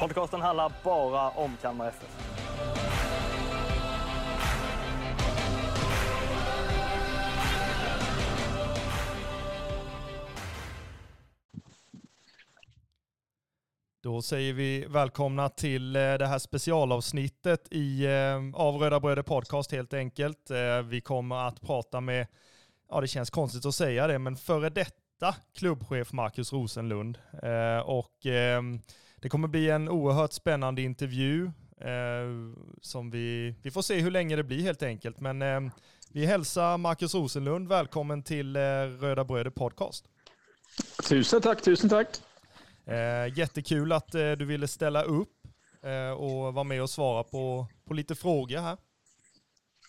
Podcasten handlar bara om Kalmar FF. Då säger vi välkomna till eh, det här specialavsnittet i, eh, av Röda Bröder Podcast helt enkelt. Eh, vi kommer att prata med, ja det känns konstigt att säga det, men före detta klubbchef Marcus Rosenlund. Och ehm, det kommer bli en oerhört spännande intervju eh, som vi, vi får se hur länge det blir helt enkelt. Men eh, vi hälsar Marcus Rosenlund välkommen till eh, Röda Bröder Podcast. Tusen tack, tusen tack. Eh, jättekul att eh, du ville ställa upp eh, och vara med och svara på, på lite frågor här.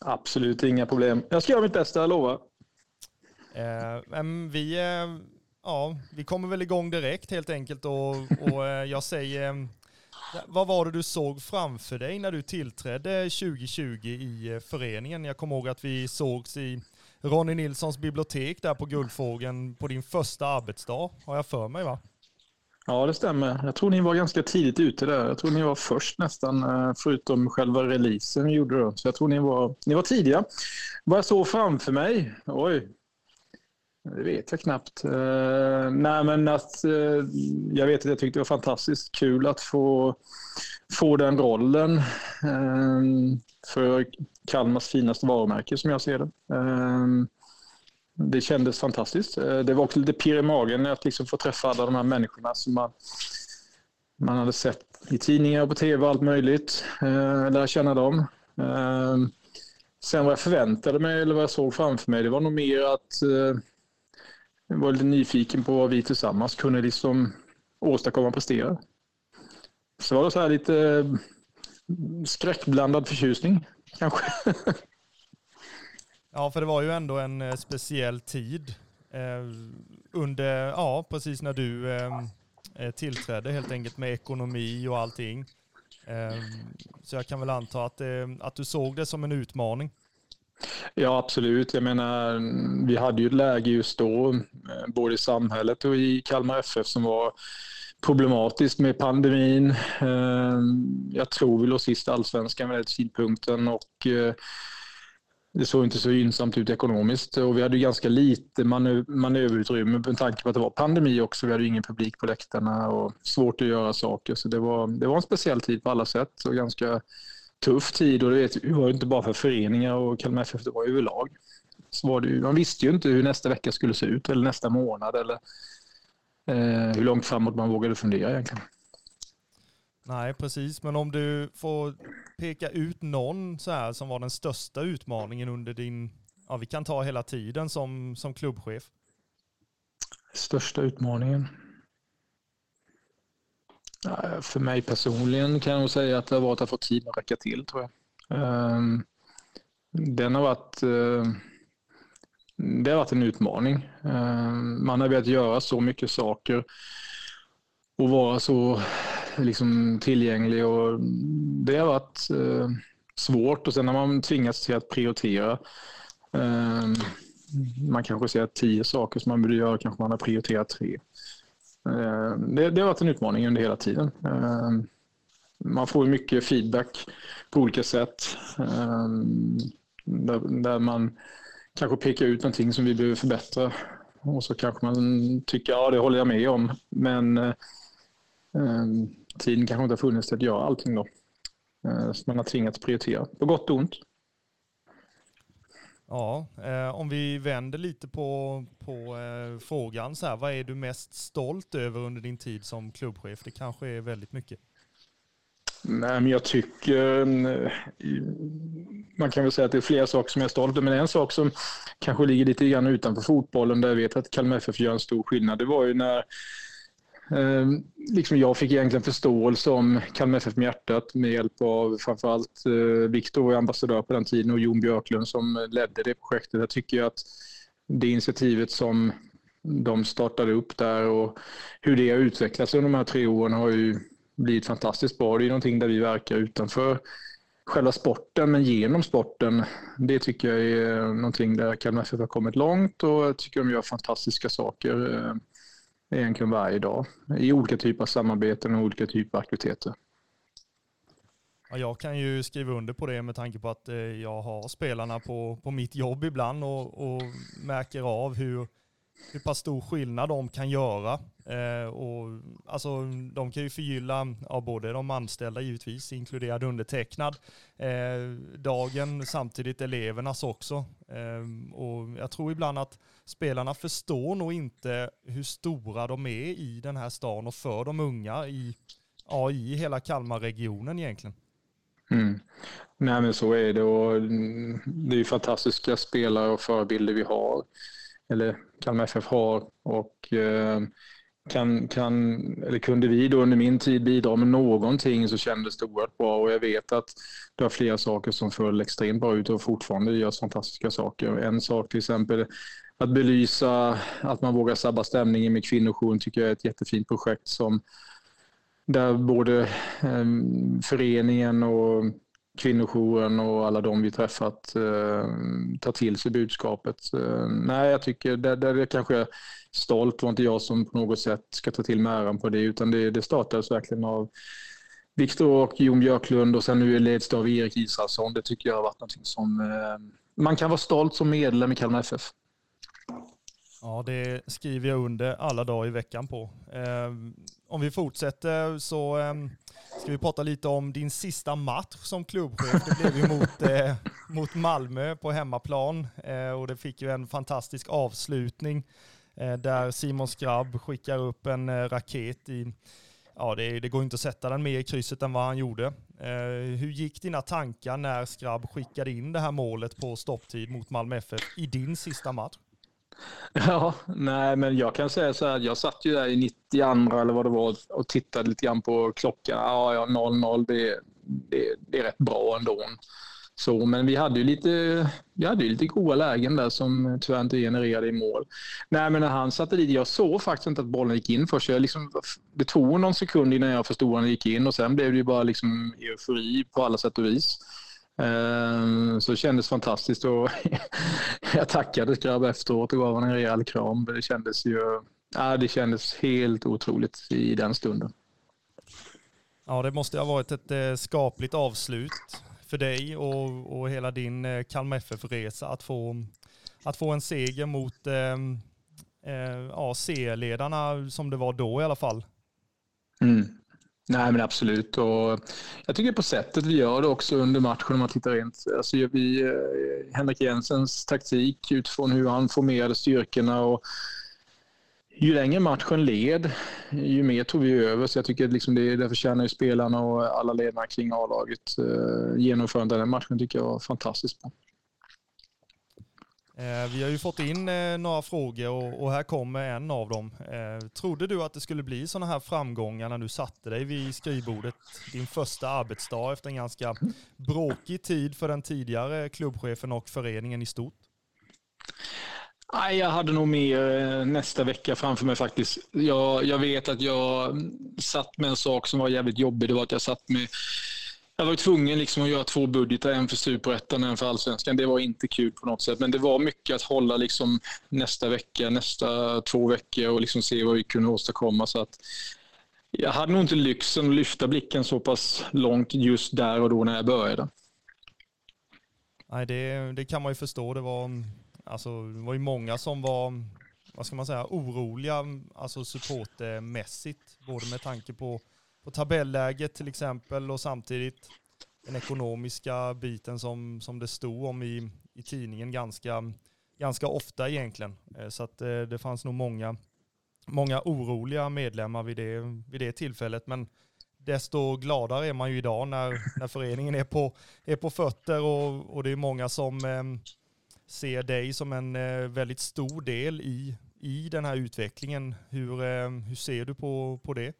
Absolut inga problem. Jag ska göra mitt bästa, jag lovar. Men vi, ja, vi kommer väl igång direkt helt enkelt och, och eh, jag säger, eh, vad var det du såg framför dig när du tillträdde 2020 i eh, föreningen? Jag kommer ihåg att vi sågs i Ronny Nilssons bibliotek där på Guldfågeln på din första arbetsdag, har jag för mig va? Ja, det stämmer. Jag tror ni var ganska tidigt ute där. Jag tror ni var först nästan, förutom själva releasen vi gjorde då. Så jag tror ni var, ni var tidiga. Vad jag såg framför mig? Oj, det vet jag knappt. Uh, nej, men att, uh, jag vet att jag tyckte det var fantastiskt kul att få, få den rollen uh, för Kalmars finaste varumärke som jag ser det. det kändes fantastiskt. det var också lite pirr i magen att liksom få träffa alla de här människorna som man, man hade sett i tidningar och på tv och allt möjligt. lära känna dem. Sen vad jag förväntade mig eller vad jag såg framför mig, det var nog mer att var lite nyfiken på vad vi tillsammans kunde liksom åstadkomma och prestera. Så var det så här lite eh, skräckblandad förtjusning kanske. Ja, för det var ju ändå en eh, speciell tid eh, under, ja, precis när du tillträdde helt enkelt med ekonomi och allting. Så jag kan väl anta att, att du såg det som en utmaning. Ja, absolut. Jag menar, vi hade ju ett läge just då, eh, både i samhället och i Kalmar FF, som var problematiskt med pandemin. Eh, jag tror vi låg sist i allsvenskan vid den tidpunkten och eh, det såg inte så gynnsamt ut ekonomiskt och vi hade ganska lite manöverutrymme med tanke på att det var pandemi också. Vi hade ingen publik på läktarna och svårt att göra saker. Så det var, det var en speciell tid på alla sätt och ganska tuff tid och det vet, var inte bara för föreningar och Kalmar FF, det var överlag. Så var det ju, man visste ju inte hur nästa vecka skulle se ut eller nästa månad eller eh, hur långt framåt man vågade fundera egentligen. Nej, precis. Men om du får peka ut någon så här som var den största utmaningen under din, ja vi kan ta hela tiden som, som klubbchef. Största utmaningen? Eh, för mig personligen kan jag nog säga att det har varit att få tiden att räcka till tror jag. Ehm, den har varit, eh, det har varit en utmaning. Ehm, man har velat göra så mycket saker och vara så liksom tillgänglig och det har varit eh, svårt och sen har man tvingats till att prioritera. Ehm, man kanske ser tio saker som man borde göra, kanske man har prioriterat tre. Eh, det, det har varit en utmaning under hela tiden. Eh, man får mycket feedback på olika sätt. Eh, där, där man kanske pekar ut någonting som vi behöver förbättra. Och så kanske man tycker, ja det håller jag med om. Men eh, tiden kanske inte har funnits till att göra allting då. Eh, så man har tvingats prioritera, på gott och ont. Ja, eh, om vi vänder lite på, på eh, frågan så här, vad är du mest stolt över under din tid som klubbchef? Det kanske är väldigt mycket. Nej, men jag tycker, mm, man kan väl säga att det är flera saker som jag är stolt över, men en sak som kanske ligger lite grann utanför fotbollen, där jag vet att Kalmar FF gör en stor skillnad, det var ju när Ehm, liksom jag fick egentligen förståelse om Kalmar FF med hjärtat med hjälp av framförallt eh, Viktor, vår ambassadör på den tiden, och Jon Björklund som ledde det projektet. Jag tycker att det initiativet som de startade upp där och hur det har utvecklats under de här tre åren har ju blivit fantastiskt bra. Det är någonting där vi verkar utanför själva sporten, men genom sporten. Det tycker jag är någonting där Kalmar FF har kommit långt och jag tycker de gör fantastiska saker eh, egentligen varje dag i olika typer av samarbeten och olika typer av aktiviteter. Ja, jag kan ju skriva under på det med tanke på att eh, jag har spelarna på, på mitt jobb ibland och, och märker av hur, hur pass stor skillnad de kan göra. Eh, och, alltså, de kan ju förgylla ja, både de anställda givetvis, inkluderad undertecknad, eh, dagen, samtidigt elevernas också. Eh, och jag tror ibland att spelarna förstår nog inte hur stora de är i den här stan och för de unga i, ja, i hela Kalmarregionen egentligen. Mm. Nej men så är det och mm, det är fantastiska spelare och förebilder vi har. Eller Kalmar FF har och eh, kan, kan, eller kunde vi då under min tid bidra med någonting så kändes det oerhört bra och jag vet att det var flera saker som föll extremt bra ut och fortfarande görs fantastiska saker. En sak till exempel att belysa att man vågar sabba stämningen med kvinnojouren tycker jag är ett jättefint projekt som där både eh, föreningen och kvinnojouren och alla de vi träffat eh, tar till sig budskapet. Eh, nej, jag tycker det, där är kanske stolt. Det var inte jag som på något sätt ska ta till mig äran på det, utan det, det startades verkligen av Viktor och Jon Björklund och sen nu leds det av Erik Israelsson. Det tycker jag har varit någonting som eh, man kan vara stolt som medlem i Kalmar FF. Ja, det skriver jag under alla dagar i veckan på. Eh, om vi fortsätter så eh, ska vi prata lite om din sista match som klubbchef. Det blev ju mot, eh, mot Malmö på hemmaplan eh, och det fick ju en fantastisk avslutning eh, där Simon Skrabb skickar upp en eh, raket i Ja, det, det, går inte att sätta den mer i krysset än vad han gjorde. Eh, hur gick dina tankar när Skrabb skickade in det här målet på stopptid mot Malmö FF i din sista match? Ja, nej, men jag kan säga så här, jag satt ju där i 92 eller vad det var och tittade lite grann på klockan. Ja, ja 0-0, det, det, det, är rätt bra ändå. Så, men vi hade ju lite, vi hade ju lite goda lägen där som tyvärr inte genererade i mål. Nej, men när han satte dit, jag såg faktiskt inte att bollen gick in först. Jag liksom, det tog någon sekund innan jag förstod att den gick in och sen blev det ju bara liksom eufori på alla sätt och vis. Ehm, så det kändes fantastiskt och jag tackade Skrabb efteråt och gav honom en rejäl kram. Det kändes ju ja, det kändes helt otroligt i den stunden. Ja, det måste ha varit ett eh, skapligt avslut för dig och, och hela din eh, Kalmar FF-resa att få, att få en seger mot eh, eh, ja, C-ledarna som det var då i alla fall. Mm. Nej, men absolut. Och jag tycker på sättet vi gör det också under matchen om man tittar rent. Alltså vi, eh, Henrik Jensens taktik utifrån hur han formerade styrkorna och ju längre matchen led, ju mer tog vi över. Så jag tycker liksom det, det förtjänar ju spelarna och alla ledarna kring A-laget. Eh, genomförandet av den matchen tycker jag var fantastiskt bra. Eh, vi har ju fått in eh, några frågor och här kommer en av dem. Eh, trodde du att det skulle bli sådana här framgångar när du satte dig vid skrivbordet din första arbetsdag efter en ganska bråkig tid för den tidigare klubbchefen och föreningen i stort? Nej, jag hade nog mer nästa vecka framför mig faktiskt. Jag, jag vet att jag satt med en sak som var jävligt jobbig. Det var att jag satt med jag var tvungen liksom att göra två budgetar, en för Superettan och en för Allsvenskan. Det var inte kul på något sätt, men det var mycket att hålla liksom nästa vecka, nästa två veckor och liksom se vad vi kunde åstadkomma. Så att jag hade nog inte lyxen att lyfta blicken så pass långt just där och då när jag började. Nej, det, det kan man ju förstå. Det var, alltså, det var ju många som var vad ska man säga, oroliga alltså supportmässigt, både med tanke på på tabelläget till exempel och samtidigt den ekonomiska biten som, som det stod om i, i tidningen ganska, ganska ofta egentligen. Eh, så att eh, det, fanns nog många, många oroliga medlemmar vid det, vid det tillfället. Men desto gladare är man ju idag när, när föreningen är på, är på fötter och, och det är många som eh, ser dig som en eh, väldigt stor del i, i den här utvecklingen. Hur, eh, hur ser du på, på det?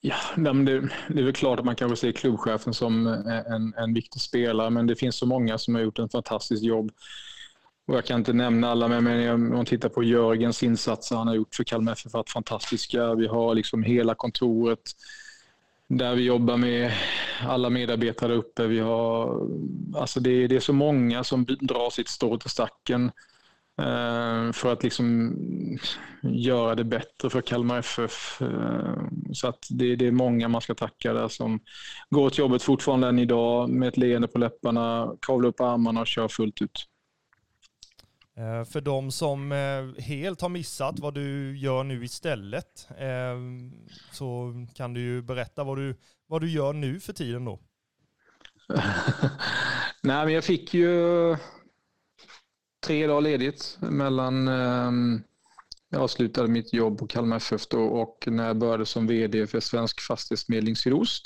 Ja, det, det är väl klart att man kanske ser klubbchefen som eh, en, en viktig spelare, men det finns så många som har gjort ett fantastiskt jobb. Och jag kan inte nämna alla, men om man tittar på Jörgens insatser han har gjort för Kalmar FF har varit fantastiska. Vi har liksom hela kontoret där vi jobbar med alla medarbetare uppe. Vi har, alltså det, det är så många som drar sitt strå till stacken eh, för att liksom göra det bättre för Kalmar FF. Eh, så att det, det, är många man ska tacka där som går till jobbet fortfarande än idag med ett leende på läpparna, kavlar upp armarna och kör fullt ut. Eh, för de som eh, helt har missat vad du gör nu istället eh, så kan du ju berätta vad du, vad du gör nu för tiden då. Nej, men jag fick ju tre dagar ledigt mellan ehm, jag avslutade mitt jobb på Kalmar FF då och när jag började som VD för Svensk Fastighetsmedling Sydost.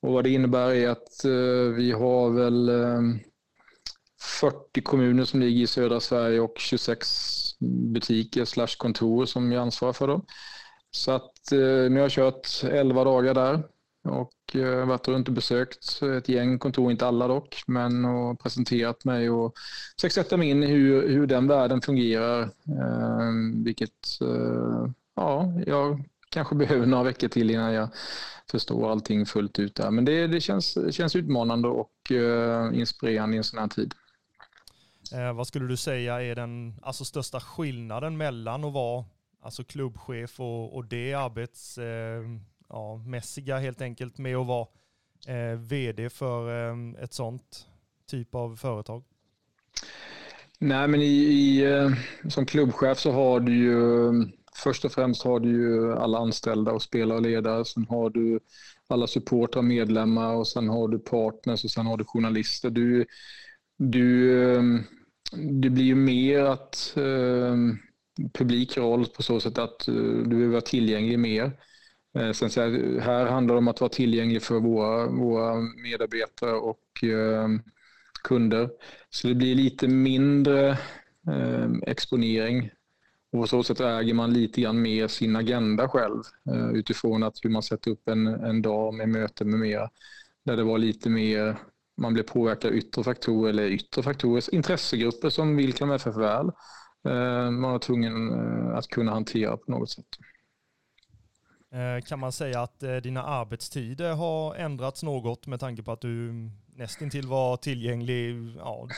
Och vad det innebär är att eh, vi har väl ehm, 40 kommuner som ligger i södra Sverige och 26 butiker slash kontor som jag ansvarar för. Då. Så att eh, nu har jag kört 11 dagar där och eh, varit runt och besökt ett gäng kontor, inte alla dock, men och presenterat mig och försökt sätta mig in i hur, hur den världen fungerar. Eh, vilket, eh, ja, jag kanske behöver några veckor till innan jag förstår allting fullt ut där. Men det, det, känns, känns utmanande och eh, inspirerande i en sån här tid. Eh, vad skulle du säga är den alltså, största skillnaden mellan att vara alltså, klubbchef och, och det arbets... eh, ja, helt enkelt med att vara eh, vd för eh, ett sånt typ av företag? Nej, men i, i, eh, som klubbchef så har du ju först och främst har du ju alla anställda och spelare och ledare. Sen har du alla supportrar, medlemmar och sen har du partners och sen har du journalister. Du, du eh, det blir ju mer att eh, publikroll på så sätt att eh, du behöver vara tillgänglig mer. Sen så här, här, handlar det om att vara tillgänglig för våra, våra medarbetare och eh, kunder. Så det blir lite mindre eh, exponering och på så sätt äger man lite grann mer sin agenda själv eh, utifrån att hur man sätter upp en, en dag med möten med mera. Där det var lite mer man blev påverkad av yttre faktorer eller yttre faktorer, intressegrupper som vill Kalmar FF väl. Eh, man var tvungen eh, att kunna hantera på något sätt. Eh, kan man säga att eh, dina arbetstider har ändrats något med tanke på att du nästintill var tillgänglig, ja,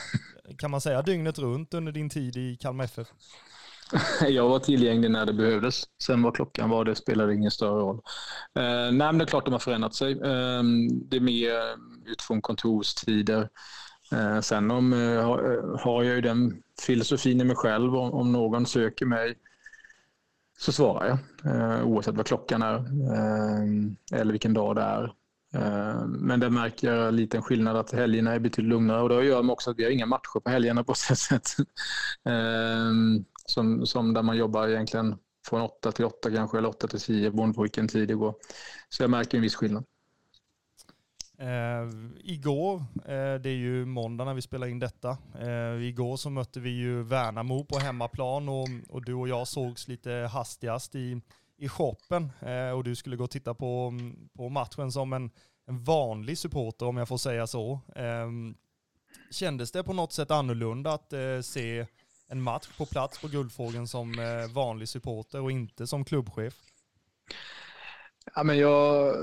kan man säga dygnet runt under din tid i Kalmar FF? jag var tillgänglig när det behövdes. Sen vad klockan var, det spelade ingen större roll. Eh, nej, men det är klart de har förändrat sig. Eh, det är mer eh, utifrån kontorstider. Eh, sen om, eh, har jag ju den filosofin i mig själv. Om, om någon söker mig så svarar jag. Eh, oavsett vad klockan är eh, eller vilken dag det är. Eh, men det märker jag lite liten skillnad att helgerna är betydligt lugnare och det gör också att vi har inga matcher på helgerna på så sätt eh, som, som där man jobbar egentligen från 8 till 8 kanske, eller 8 till 10 beroende på vilken tid det går. Så jag märker en viss skillnad. Eh, igår, eh, det är ju måndag när vi spelar in detta, eh, igår så mötte vi ju Värnamo på hemmaplan och, och du och jag sågs lite hastigast i, i shoppen eh, och du skulle gå och titta på, på matchen som en, en vanlig supporter om jag får säga så. Eh, kändes det på något sätt annorlunda att eh, se en match på plats på Guldfågeln som eh, vanlig supporter och inte som klubbchef? Ja, men jag,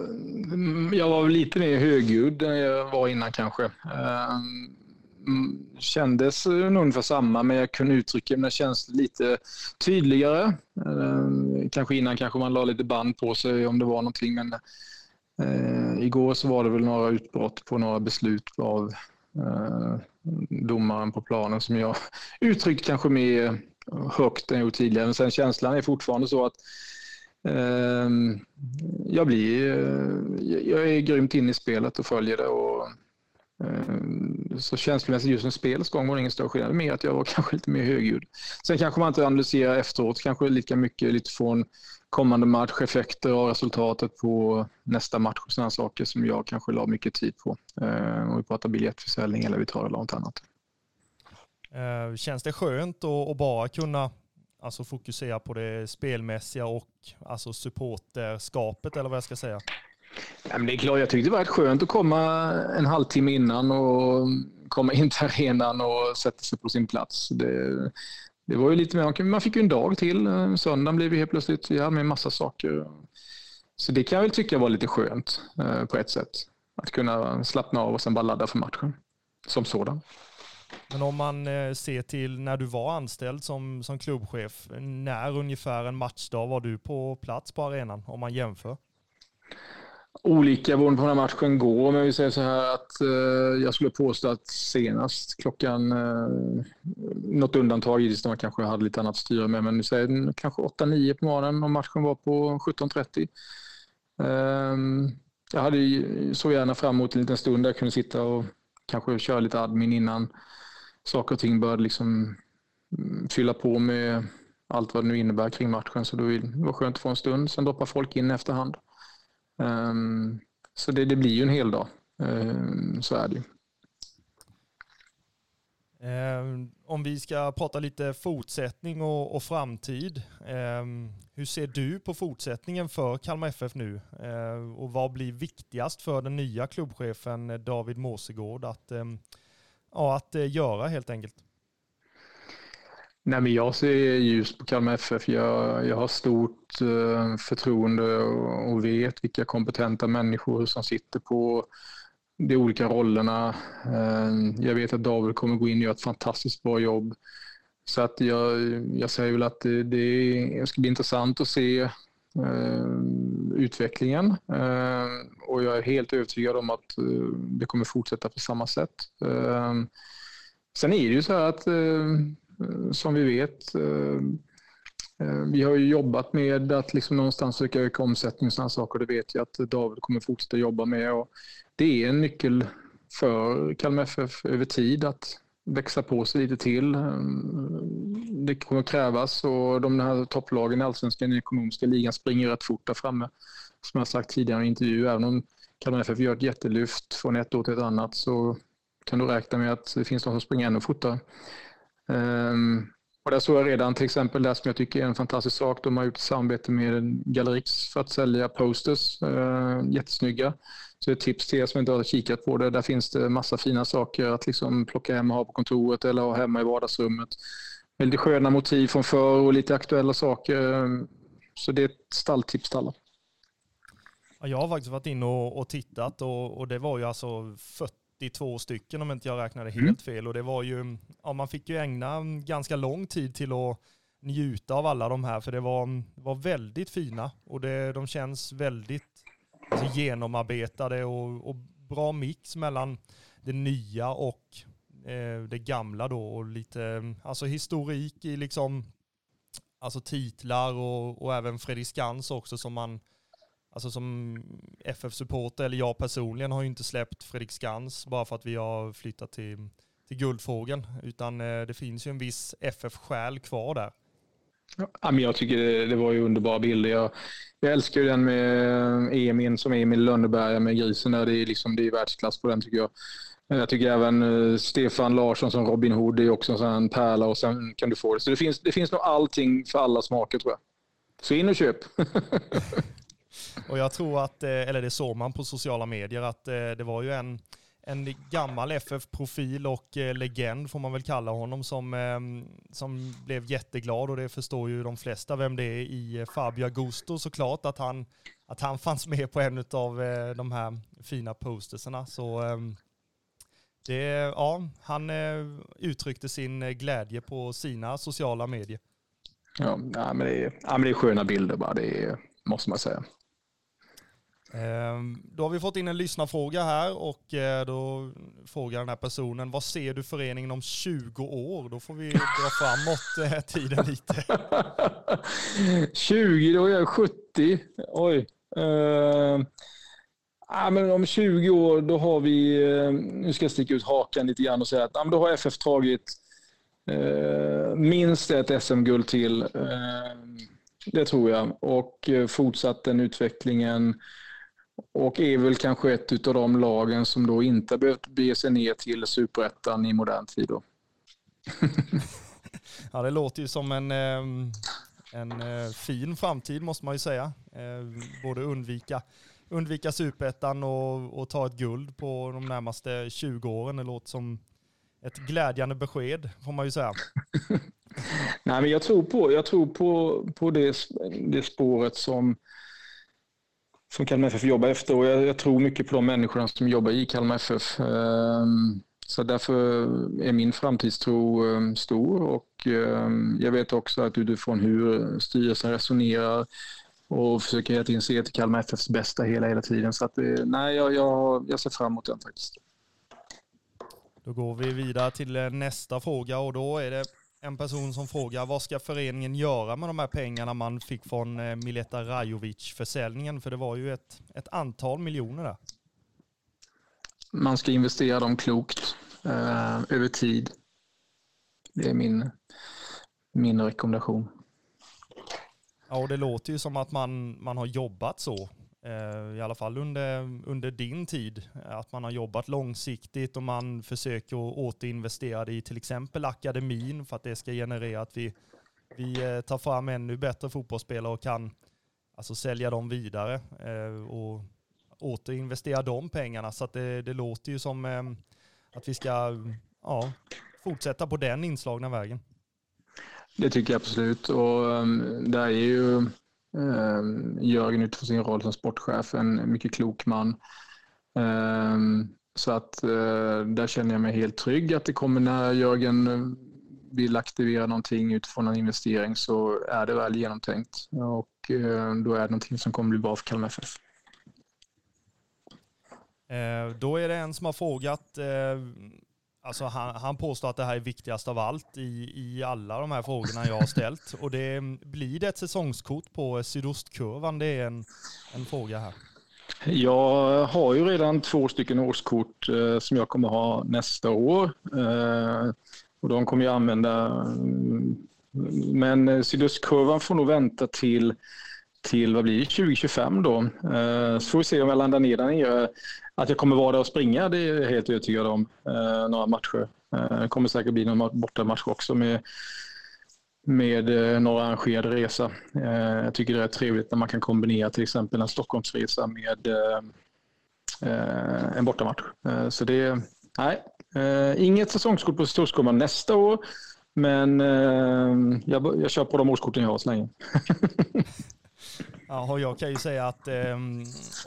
mm, jag var lite mer högljudd än jag var innan kanske. Eh, mm, kändes ungefär samma, men jag kunde uttrycka mina känslor lite tydligare. Eh, kanske innan kanske man la lite band på sig om det var någonting, men eh, igår så var det väl några utbrott på några beslut av domaren på planen som jag uttryckt kanske mer högt än jag gjort tidigare. Men sen känslan är fortfarande så att Ehm, jag blir, eh, jag är grymt inne i spelet och följer det. Och, ehm, så känslomässigt just en spelets gång var det ingen större skillnad. Mer att jag var kanske lite mer högljudd. Sen kanske man inte analyserar efteråt, kanske lika mycket lite från kommande match, effekter och resultatet på nästa match och sådana saker som jag kanske la mycket tid på. Ehm, om vi pratar biljettförsäljning eller vi tar något annat. Känns det skönt att bara kunna alltså, fokusera på det spelmässiga och alltså, supporterskapet eller vad jag ska säga? Ja, men det är klart, jag tyckte det var rätt skönt att komma en halvtimme innan och komma in till arenan och sätta sig på sin plats. Det, det var ju lite mer, man fick ju en dag till. Söndagen blev ju helt plötsligt, ja, med massa saker. Så det kan jag väl tycka var lite skönt eh, på ett sätt. Att kunna slappna av och sen bara ladda för matchen som sådan. Men om man eh, ser till när du var anställd som, som klubbchef, när ungefär en matchdag var du på plats på arenan om man jämför? olika beroende på när matchen går. Men vi säger så här att eh, jag skulle påstå att senast klockan, eh, något undantag givetvis när man kanske hade lite annat styre med, men vi säger kanske 8-9 på morgonen om matchen var på 17.30. Eh, jag hade så gärna fram emot en liten stund där jag kunde sitta och kanske köra lite admin innan saker och ting började liksom mm, fylla på med allt vad det nu innebär kring matchen. Så det var skönt att få en stund. Sen droppar folk in efterhand. Um, så det, det, blir ju en hel dag. Um, så är det ju. Um, om vi ska prata lite fortsättning och, och framtid. hur ser du på fortsättningen för Kalmar FF nu? och vad blir viktigast för den nya klubbchefen eh, David Måsegård att, ja, att eh, göra helt enkelt? Nej, men jag ser ljust på Kalmar FF. Jag, jag har stort eh, förtroende och, och, vet vilka kompetenta människor som sitter på de olika rollerna. Eh, jag vet att David kommer gå in och göra ett fantastiskt bra jobb. Så att jag, jag säger väl att det, det ska bli intressant att se eh, utvecklingen. Eh, och jag är helt övertygad om att eh, det kommer fortsätta på samma sätt. Eh, sen är det ju så här att som vi vet. Vi har ju jobbat med att liksom någonstans söka öka omsättning och sådana saker. Det vet jag att David kommer fortsätta jobba med. Och det är en nyckel för Kalmar FF över tid att växa på sig lite till. Det kommer krävas och de här topplagen i allsvenskan i ekonomiska ligan springer rätt fort där framme. Som jag sagt tidigare i intervju, även om Kalmar FF gör ett jättelyft från ett år till ett annat så kan du räkna med att det finns de som springer ännu fortare. Um, och där såg jag redan till exempel det som jag tycker är en fantastisk sak. De har gjort ett samarbete med Gallerix för att sälja posters. Uh, jättesnygga. Så ett tips till er som inte har kikat på det. Där finns det massa fina saker att liksom plocka hem och ha på kontoret eller ha hemma i vardagsrummet. Lite sköna motiv från förr och lite aktuella saker. Så det är ett stalltips till alla. Jag har faktiskt varit inne och, och tittat och, och, det var ju alltså 40 82 stycken om inte jag räknade helt mm. fel. Och det var ju, ja, man fick ju ägna ganska lång tid till att njuta av alla de här, för det var, var väldigt fina och det, de känns väldigt alltså, genomarbetade och, och bra mix mellan det nya och eh, det gamla då och lite eh, alltså historik i liksom alltså titlar och, och även Fredrik Skans också som man Alltså som FF-supporter, eller jag personligen, har ju inte släppt Fredrik Skans bara för att vi har flyttat till, till Guldfågeln. Utan eh, det finns ju en viss FF-själ kvar där. Ja, men jag tycker det, det var ju underbara bilder. Jag, jag älskar ju den med eh, Emin som Emil Lönneberga med grisen där. Det är, liksom, det är världsklass på den tycker jag. Jag tycker även eh, Stefan Larsson som Robin Hood är också en sån pärla och sen kan du få det. Så det finns, det finns nog allting för alla smaker tror jag. Så in och köp. Och jag tror att, eh, eller det såg man på sociala medier, att eh, det var ju en, en gammal FF-profil och legend får man väl kalla honom som, ehm, som blev jätteglad och det förstår ju de flesta vem det är i Fabio Augusto såklart att han, att han fanns med på en av de här fina posterserna. Så ehm, det, ja, han uttryckte sin glädje på sina sociala medier. Ja, men det är, men det är sköna bilder bara, det är, måste man säga. Ehm, då har vi fått in en lyssnarfråga här och eh, då frågar den här personen, vad ser du föreningen om 20 år? Då får vi dra framåt eh, tiden lite. 20, då är jag 70. Oj. Uh, ah, men om 20 år då har vi, eh, nu ska jag sticka ut hakan lite grann och säga att ja, då har FF tagit eh, minst ett SM-guld till. Eh, det tror jag. Och eh, fortsatt den utvecklingen och är väl kanske ett av de lagen som då inte behövt bege sig ner till superettan i modern tid. Då. ja, det låter ju som en, en fin framtid måste man ju säga. Både undvika, undvika superettan och, och ta ett guld på de närmaste 20 åren. Det låter som ett glädjande besked får man ju säga. Nej, men jag tror på, jag tror på, på det, det spåret som, som Kalmar FF jobbar efter och jag, jag, tror mycket på de människorna som jobbar i Kalmar FF. Ehm, så därför är min framtidstro ehm, stor och ehm, jag vet också att utifrån hur styrelsen resonerar och försöker hela tiden se till Kalmar FFs bästa hela, hela tiden. Så att, nej, jag, jag, jag ser fram emot den faktiskt. Då går vi vidare till eh, nästa fråga och då är det en person som frågar vad ska föreningen göra med de här pengarna man fick från eh, Mileta Rajovic-försäljningen? För det var ju ett, ett antal miljoner där. Man ska investera dem klokt eh, över tid. Det är min, min rekommendation. Ja, och det låter ju som att man, man har jobbat så Eh, i alla fall under, under din tid, att man har jobbat långsiktigt och man försöker återinvestera det i till exempel akademin för att det ska generera att vi, vi eh, tar fram ännu bättre fotbollsspelare och kan alltså sälja dem vidare eh, och återinvestera de pengarna. Så att det, det låter ju som eh, att vi ska ja, fortsätta på den inslagna vägen. Det tycker jag absolut och um, där är ju ehm, Jörgen utifrån sin roll som sportchef, en mycket klok man. Ehm, så att eh, där känner jag mig helt trygg att det kommer när Jörgen vill aktivera någonting utifrån en investering så är det väl genomtänkt och då är det någonting som kommer bli bra för Kalmar FF. Eh, då är det en som har frågat eh, Alltså han, han påstår att det här är viktigast av allt i, i alla de här frågorna jag har ställt. Och det blir det ett säsongskort på sydostkurvan? Det är en, en fråga här. Jag har ju redan två stycken årskort eh, som jag kommer ha nästa år. Eh, och de kommer jag använda. Mm, men eh, sydostkurvan får nog vänta till, till vad blir det, 2025 då. Eh, så får vi se om jag landar ner där nere. Att jag kommer vara där och springa det är jag helt övertygad om. Eh, några matcher. Eh, det kommer säkert bli någon bortamatch också med, med eh, några arrangerade resa. Eh, jag tycker det är trevligt när man kan kombinera till exempel en Stockholmsresa med eh, eh, en bortamatch. Eh, så det, nej, eh, inget säsongskort på Storskolan nästa år. Men eh, jag, jag kör på de årskorten jag har så länge. Ja, och jag kan ju säga att eh,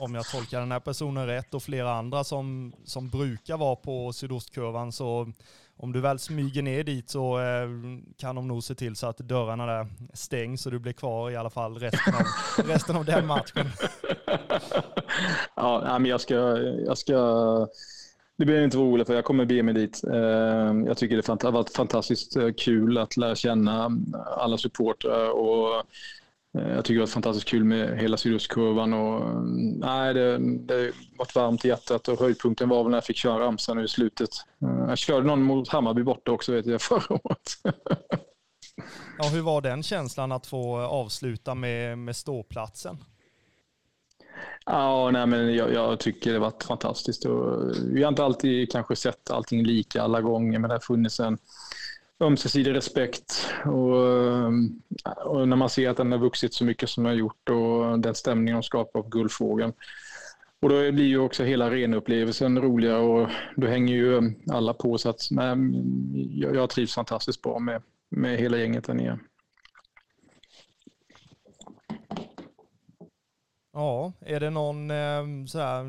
om jag tolkar den här personen rätt och flera andra som, som brukar vara på sydostkurvan så om du väl smyger ner dit så eh, kan de nog se till så att dörrarna där stängs så du blir kvar i alla fall resten av, resten av den matchen. Ja, men jag ska, jag ska det behöver inte vara orolig för jag kommer bege mig dit. Ehm, jag tycker det har varit fantastiskt eh, kul att lära känna alla supportrar och jag tycker det var fantastiskt kul med hela sydostkurvan och mm, nej, det, det varit varmt i hjärtat och höjdpunkten var väl när jag fick köra Ramsa nu i slutet. Eh, jag körde någon mot Hammarby borta också vet jag förra året. ja, hur var den känslan att få avsluta med, med ståplatsen? Ja, nej, men jag, jag, tycker det varit fantastiskt. Och vi har inte alltid kanske sett allting lika alla gånger, men det har funnits en, ömsesidig respekt och, eh, och, när man ser att den har vuxit så mycket som den har gjort och den stämningen de skapar på guldfågeln. Och då blir ju också hela arenaupplevelsen roligare och då hänger ju alla på så att nej, jag, trivs fantastiskt bra med, med hela gänget där nere. Ja, är det någon eh, så här,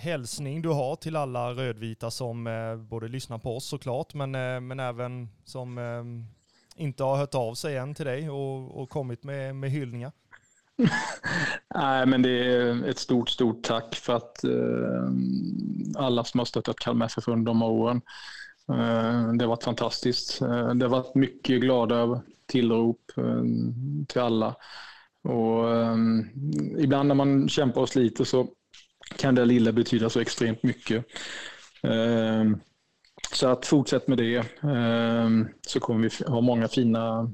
hälsning du har till alla rödvita som eh, både lyssnar på oss såklart, men, eh, men även som eh, inte har hört av sig än till dig och, och kommit med, med hyllningar? Nej, men det är ett stort, stort tack för att eh, alla som har stöttat Kalmar FF under de åren. Eh, det har varit fantastiskt. Eh, det har varit mycket glada tillrop eh, till alla. Och eh, ibland när man kämpar och sliter så kan det lilla betyda så extremt mycket. Ehm, så att fortsätt med det ehm, så kommer vi ha många fina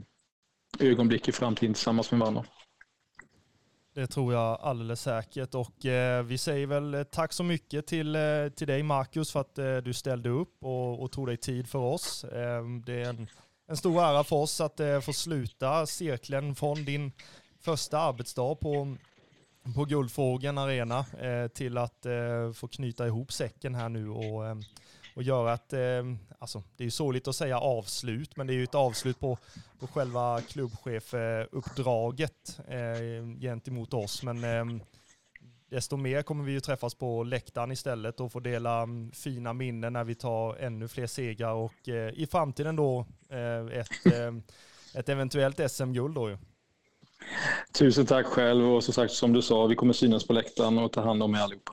ögonblick i framtiden tillsammans med varandra. Det tror jag alldeles säkert och eh, vi säger väl eh, tack så mycket till, eh, till dig Marcus för att eh, du ställde upp och, och tog dig tid för oss. Eh, det är en, en, stor ära för oss att eh, få sluta cirkeln från din första arbetsdag på, på Guldfågeln Arena eh, till att eh, få knyta ihop säcken här nu och ehm, och göra ett, eh, alltså det är ju sorgligt att säga avslut, men det är ju ett avslut på, på själva klubbchefuppdraget eh, gentemot oss. Men eh, desto mer kommer vi ju träffas på läktaren istället och få dela um, fina minnen när vi tar ännu fler segrar och eh, i framtiden då eh, ett, eh, ett eventuellt SM-guld då ju. Tusen tack själv och som sagt som du sa, vi kommer synas på läktaren och ta hand om er allihopa.